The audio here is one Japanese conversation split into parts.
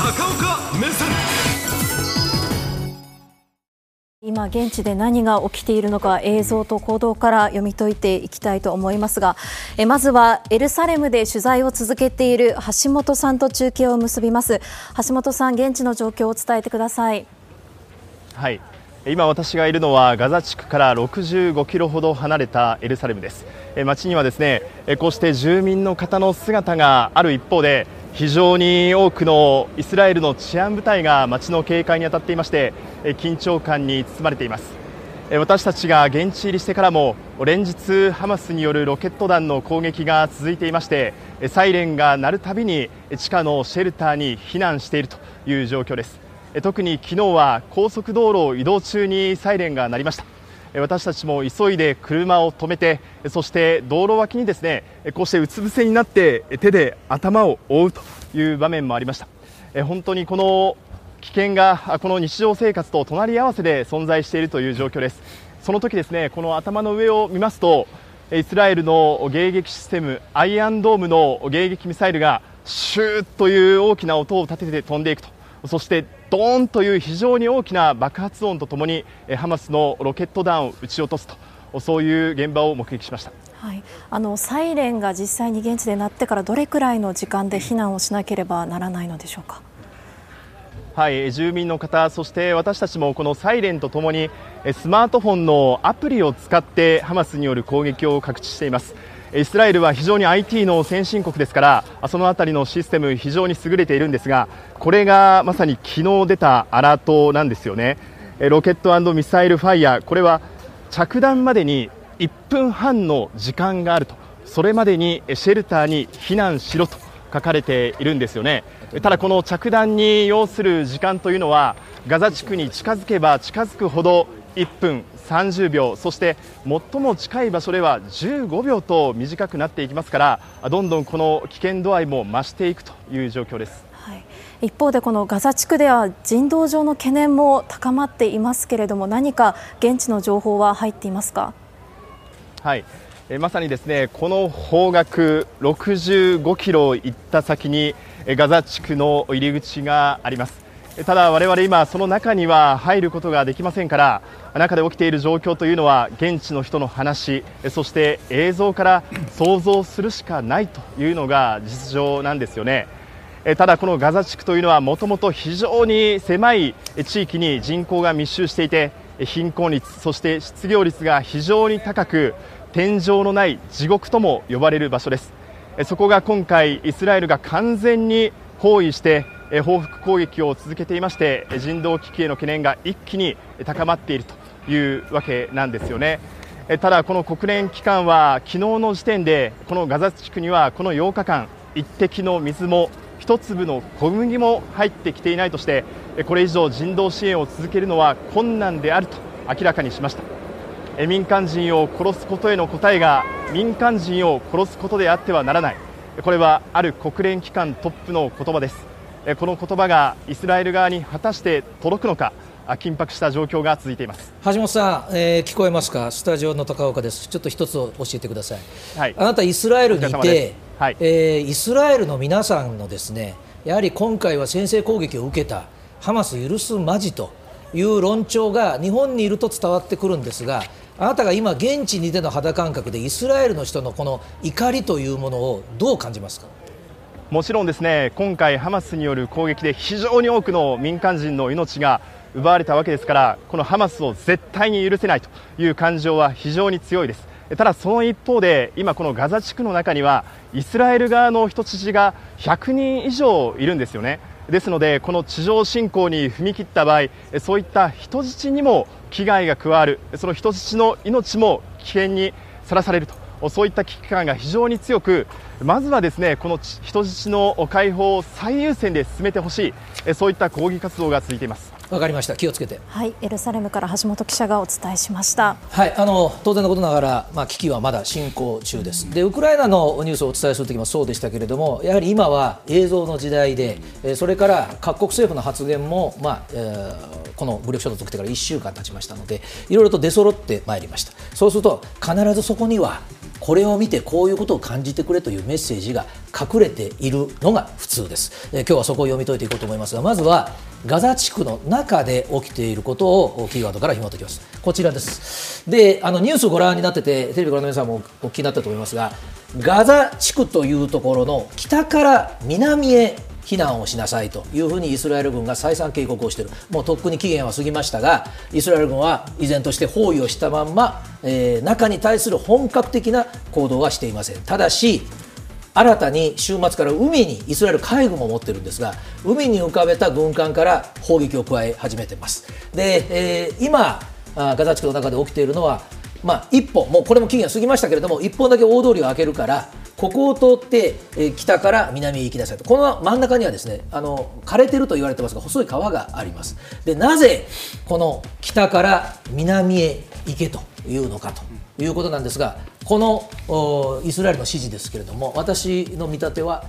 高岡目線。今現地で何が起きているのか映像と行動から読み解いていきたいと思いますがえまずはエルサレムで取材を続けている橋本さんと中継を結びます。橋本さん現地の状況を伝えてください。はい。今私がいるのはガザ地区から65キロほど離れたエルサレムです。街にはですねこうして住民の方の姿がある一方で非常に多くのイスラエルの治安部隊が街の警戒に当たっていまして緊張感に包まれています。私たちが現地入りしてからも連日ハマスによるロケット弾の攻撃が続いていましてサイレンが鳴るたびに地下のシェルターに避難しているという状況です。特に昨日は高速道路を移動中にサイレンが鳴りました。私たちも急いで車を止めてそして道路脇にですねこうしてうつ伏せになって手で頭を覆うという場面もありました。本当にこの危険がこの日常生活と隣り合わせで存在しているという状況です。その時ですねこの頭の上を見ますとイスラエルの迎撃システムアイアンドームの迎撃ミサイルがシューという大きな音を立てて飛んでいくと。そしてドーンという非常に大きな爆発音とともにハマスのロケット弾を撃ち落とすとそういう現場を目撃しました。はい、あのサイレンが実際に現地で鳴ってからどれくらいの時間で避難をしなければならないのでしょうか？はい、住民の方、そして私たちもこのサイレンとともにスマートフォンのアプリを使ってハマスによる攻撃を覚知しています。イスラエルは非常に IT の先進国ですからそのあたりのシステム非常に優れているんですがこれがまさに昨日出たアラートなんですよね。ロケットミサイルファイヤーこれは着弾までに1分半の時間があると。それまでにシェルターに避難しろと書かれているんですよね。ただこの着弾に要する時間というのはガザ地区に近づけば近づくほど1分30秒そして最も近い場所では15秒と短くなっていきますからどんどんこの危険度合いも増していくという状況です。はい、一方でこのガザ地区では人道上の懸念も高まっていますけれども何か現地の情報は入っていますか？はい。えまさにですねこの方角65キロ行った先にガザ地区の入り口がありますただ我々今その中には入ることができませんから中で起きている状況というのは現地の人の話そして映像から想像するしかないというのが実情なんですよね。ただこのガザ地区というのはもともと非常に狭い地域に人口が密集していて貧困率そして失業率が非常に高く天井のない地獄とも呼ばれる場所です。そこが今回イスラエルが完全に包囲して報復攻撃を続けていまして人道危機への懸念が一気に高まっているというわけなんですよね。ただ、この国連機関は昨日の時点でこのガザ地区にはこの8日間一滴の水も一粒の小麦も入ってきていないとしてこれ以上人道支援を続けるのは困難であると明らかにしました。民間人を殺すことへの答えが民間人を殺すことであってはならない。これはある国連機関トップの言葉です。この言葉がイスラエル側に果たして届くのか緊迫した状況が続いています。橋本さん、えー、聞こえますか？スタジオの高岡です。ちょっと一つ教えてください、はい、あなたイスラエルにいて、はい、えー、イスラエルの皆さんのですねやはり今回は先制攻撃を受けたハマス許すまじという論調が日本にいると伝わってくるんですがあなたが今現地にいての肌感覚でイスラエルの人のこの怒りというものをどう感じますか？もちろんですね今回、ハマスによる攻撃で非常に多くの民間人の命が奪われたわけですからこのハマスを絶対に許せないという感情は非常に強いです。ただその一方で今このガザ地区の中にはイスラエル側の人質が100人以上いるんですよね。ですのでこの地上侵攻に踏み切った場合そういった人質にも危害が加わる。その人質の命も危険にさらされると。そういった危機感が非常に強くまずはですねこの人質の解放を最優先で進めてほしいそういった抗議活動が続いています。わかりました。気をつけて。はいエルサレムから橋本記者がお伝えしました。はいあの当然のことながらまあ危機はまだ進行中です。でウクライナのニュースをお伝えする時もそうでしたけれどもやはり今は映像の時代でそれから各国政府の発言もまあ、えー、この武力衝突起きてから1週間経ちましたのでいろいろと出揃ってまいりました。そうすると必ずそこにはこれを見てこういうことを感じてくれというメッセージが隠れているのが普通です、えー、今日はそこを読み解いていこうと思いますがまずはガザ地区の中で起きていることをキーワードから紐解きます。こちらです。であのニュースをご覧になっててテレビご覧の皆さんもお聞きになったと思いますがガザ地区というところの北から南へ避難をしなさいというふうにイスラエル軍が再三警告をしている、もうとっくに期限は過ぎましたが、イスラエル軍は依然として包囲をしたまんま、えー、中に対する本格的な行動はしていません。ただし新たに週末から海にイスラエル海軍も持ってるんですが海に浮かべた軍艦から砲撃を加え始めてます。で、えー、今ガザ地区の中で起きているのはまあ、一本、もうこれも期限過ぎましたけれども、一本だけ大通りを開けるから、ここを通って、えー、北から南へ行きなさいと、この真ん中にはですねあの枯れてると言われてますが、細い川があります。でなぜこの北から南へ行けというのかということなんですが、このイスラエルの指示ですけれども、私の見立ては、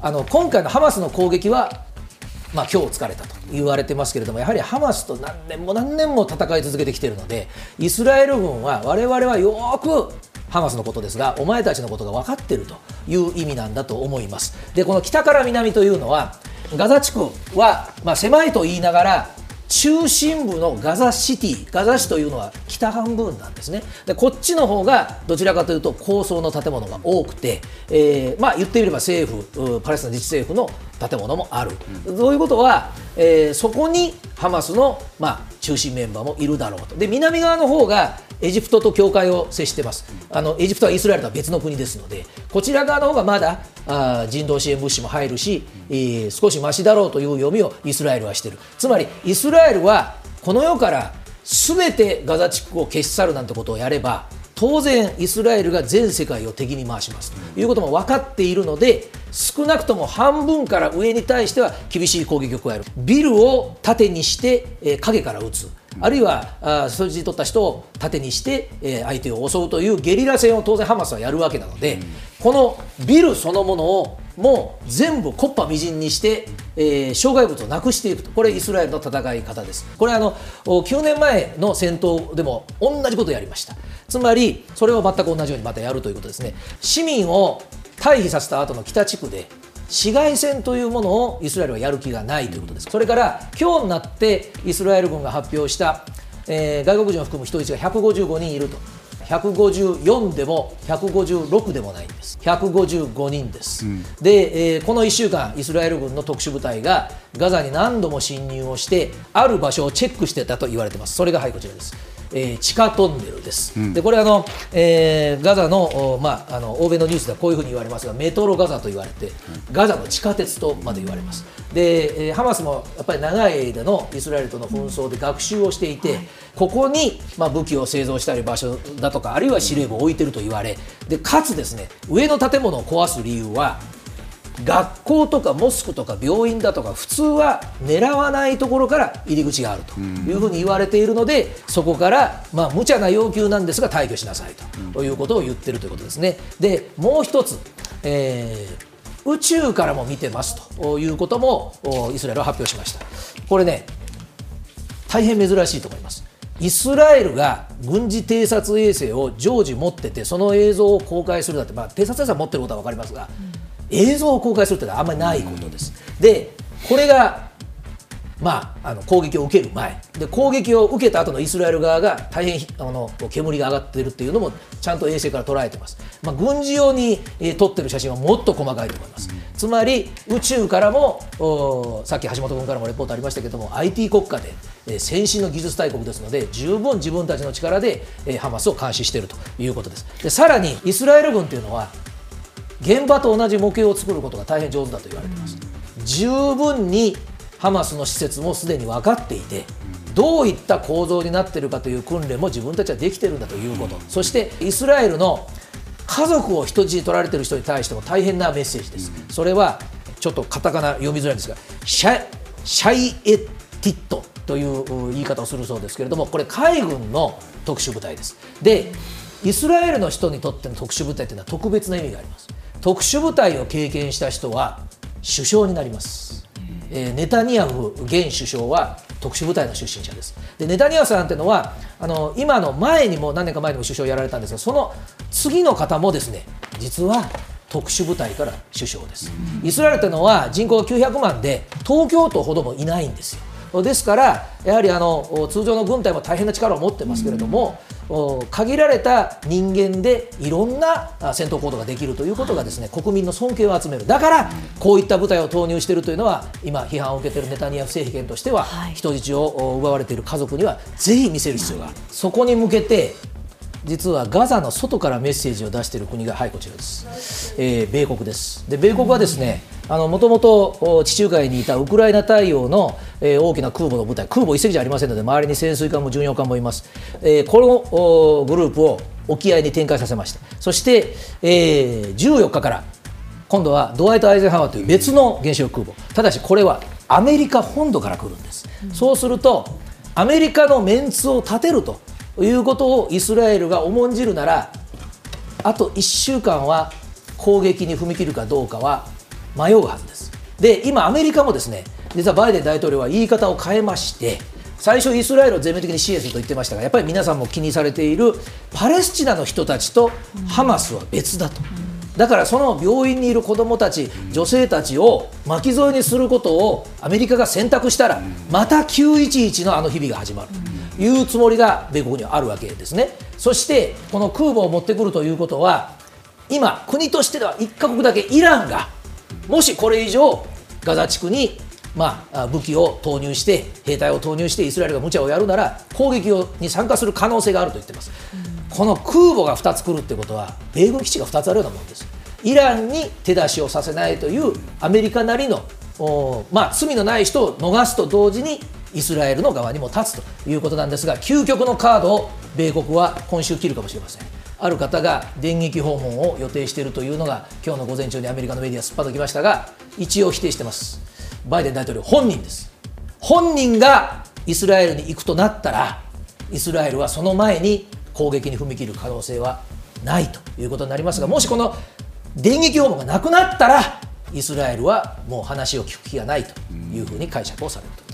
あの今回のハマスの攻撃はまあ、今日疲れたと言われてますけれども、やはりハマスと何年も何年も戦い続けてきているので、イスラエル軍は我々はよくハマスのことですが、お前たちのことが分かっているという意味なんだと思います。で、この北から南というのは、ガザ地区は、まあ、狭いと言いながら、中心部のガザシティ、ガザ市というのは北半分なんですね。でこっちの方がどちらかというと高層の建物が多くて、えー、まあ、言ってみれば政府、パレスチナ自治政府の建物もある、うん、そういうことは、えー、そこにハマスの、まあ、中心メンバーもいるだろうと。で南側の方がエジプトと境界を接してます、あのエジプトはイスラエルとは別の国ですので、こちら側の方がまだあ人道支援物資も入るし、えー、少しましだろうという読みをイスラエルはしている、つまりイスラエルはこの世からすべてガザ地区を消し去るなんてことをやれば、当然、イスラエルが全世界を敵に回しますと。いうことも分かっているので、少なくとも半分から上に対しては厳しい攻撃を加える、ビルを盾にして、えー、影から撃つ。あるいはあ人質取った人を盾にして、えー、相手を襲うというゲリラ戦を当然ハマスはやるわけなので、うん、このビルそのものをもう全部木っ端みじんにして、えー、障害物をなくしていくと、これ、イスラエルの戦い方です。これあの、9年前の戦闘でも同じことをやりました。つまり、それを全く同じようにまたやるということですね。市民を退避させた後の北地区で市街戦というものをイスラエルはやる気がないということです。それから今日になってイスラエル軍が発表した、えー、外国人を含む人質が155人いると。154でも156でもないんです。155人です、うん、で、えー、この1週間イスラエル軍の特殊部隊がガザに何度も侵入をしてある場所をチェックしてたと言われてます。それがはいこちらですえー、地下トンネルです、うん、でこれあの、えー、ガザの,、まあ、あの欧米のニュースではこういうふうに言われます。がメトロガザと言われて、ガザの地下鉄とまで言われます。で、えー、ハマスもやっぱり長い間のイスラエルとの紛争で学習をしていて、ここに、まあ、武器を製造したり場所だとかあるいは司令部を置いてると言われでかつですね上の建物を壊す理由は学校とかモスクとか病院だとか普通は狙わないところから入り口があるというふうに言われているので、そこからまあ無茶な要求なんですが退去しなさいということを言ってるということですね。でもう一つ、えー、宇宙からも見てますということもイスラエルは発表しました。これね大変珍しいと思います。イスラエルが軍事偵察衛星を常時持ってて、その映像を公開するだって、まあ、偵察衛星は持ってることは分かりますが、うん映像を公開するというのはあんまりないことです。でこれがまあ、あの攻撃を受ける前。で攻撃を受けた後のイスラエル側が大変あの煙が上がっているっていうのもちゃんと衛星から捉えてます、まあ、軍事用に、えー、撮ってる写真はもっと細かいと思います、つまり宇宙からもさっき橋本君からもレポートありましたけども IT 国家で、えー、先進の技術大国ですので十分自分たちの力で、えー、ハマスを監視しているということです。でさらにイスラエル軍というのは現場と同じ模型を作ることが大変上手だと言われています、十分にハマスの施設もすでに分かっていてどういった構造になっているかという訓練も自分たちはできているんだということ、そしてイスラエルの家族を人質に取られている人に対しても大変なメッセージです、それはちょっとカタカナ読みづらいんですがシャシャイエティットという言い方をするそうですけれどもこれ海軍の特殊部隊です。でイスラエルの人にとっての特殊部隊というのは特別な意味があります。特殊部隊を経験した人は首相になります、えー、ネタニヤフ現首相は特殊部隊の出身者です。でネタニヤフさんっていうのはあの今の前にも何年か前にも首相をやられたんですがその次の方もですね実は特殊部隊から首相です、イスラエルというのは人口が900万で東京都ほどもいないんですよですからやはりあの通常の軍隊も大変な力を持ってますけれども、限られた人間でいろんな戦闘行動ができるということがですね国民の尊敬を集める。だからこういった部隊を投入しているというのは今批判を受けているネタニヤフ政権としては人質を奪われている家族にはぜひ見せる必要がある。そこに向けて実はガザの外からメッセージを出している国が、はい、こちらです、えー、米国です。で米国はですねもともと地中海にいたウクライナ対応の、えー、大きな空母の部隊、空母一隻じゃありませんので、周りに潜水艦も巡洋艦もいます、えー、このグループを沖合に展開させました、そして、えー、14日から今度はドワイト・アイゼンハワーという別の原子力空母、ただしこれはアメリカ本土から来るんです、そうすると、アメリカのメンツを立てるということをイスラエルが重んじるならあと1週間は攻撃に踏み切るかどうかは迷うはずですで今アメリカもですね実はバイデン大統領は言い方を変えまして最初イスラエルを全面的に支援すると言ってましたがやっぱり皆さんも気にされているパレスチナの人たちとハマスは別だと。だからその病院にいる子どもたち、女性たちを巻き添えにすることをアメリカが選択したら、また911のあの日々が始まる。いうつもりが米国にはあるわけですね。そしてこの空母を持ってくるということは今、国としてでは1か国だけイランがもしこれ以上ガザ地区にまあ、武器を投入して兵隊を投入してイスラエルが無茶をやるなら攻撃をに参加する可能性があると言ってます、うん、この空母が2つ来るってことは米軍基地が2つあるようなものですイランに手出しをさせないというアメリカなりのまあ、罪のない人を逃すと同時にイスラエルの側にも立つということなんですが究極のカードを米国は今週切るかもしれませんある方が電撃訪問を予定しているというのが今日の午前中にアメリカのメディアすっぱときましたが一応否定してますバイデン大統領本人です本人がイスラエルに行くとなったらイスラエルはその前に攻撃に踏み切る可能性はないということになりますがもしこの電撃訪問がなくなったらイスラエルはもう話を聞く気がないというふうに解釈をされると。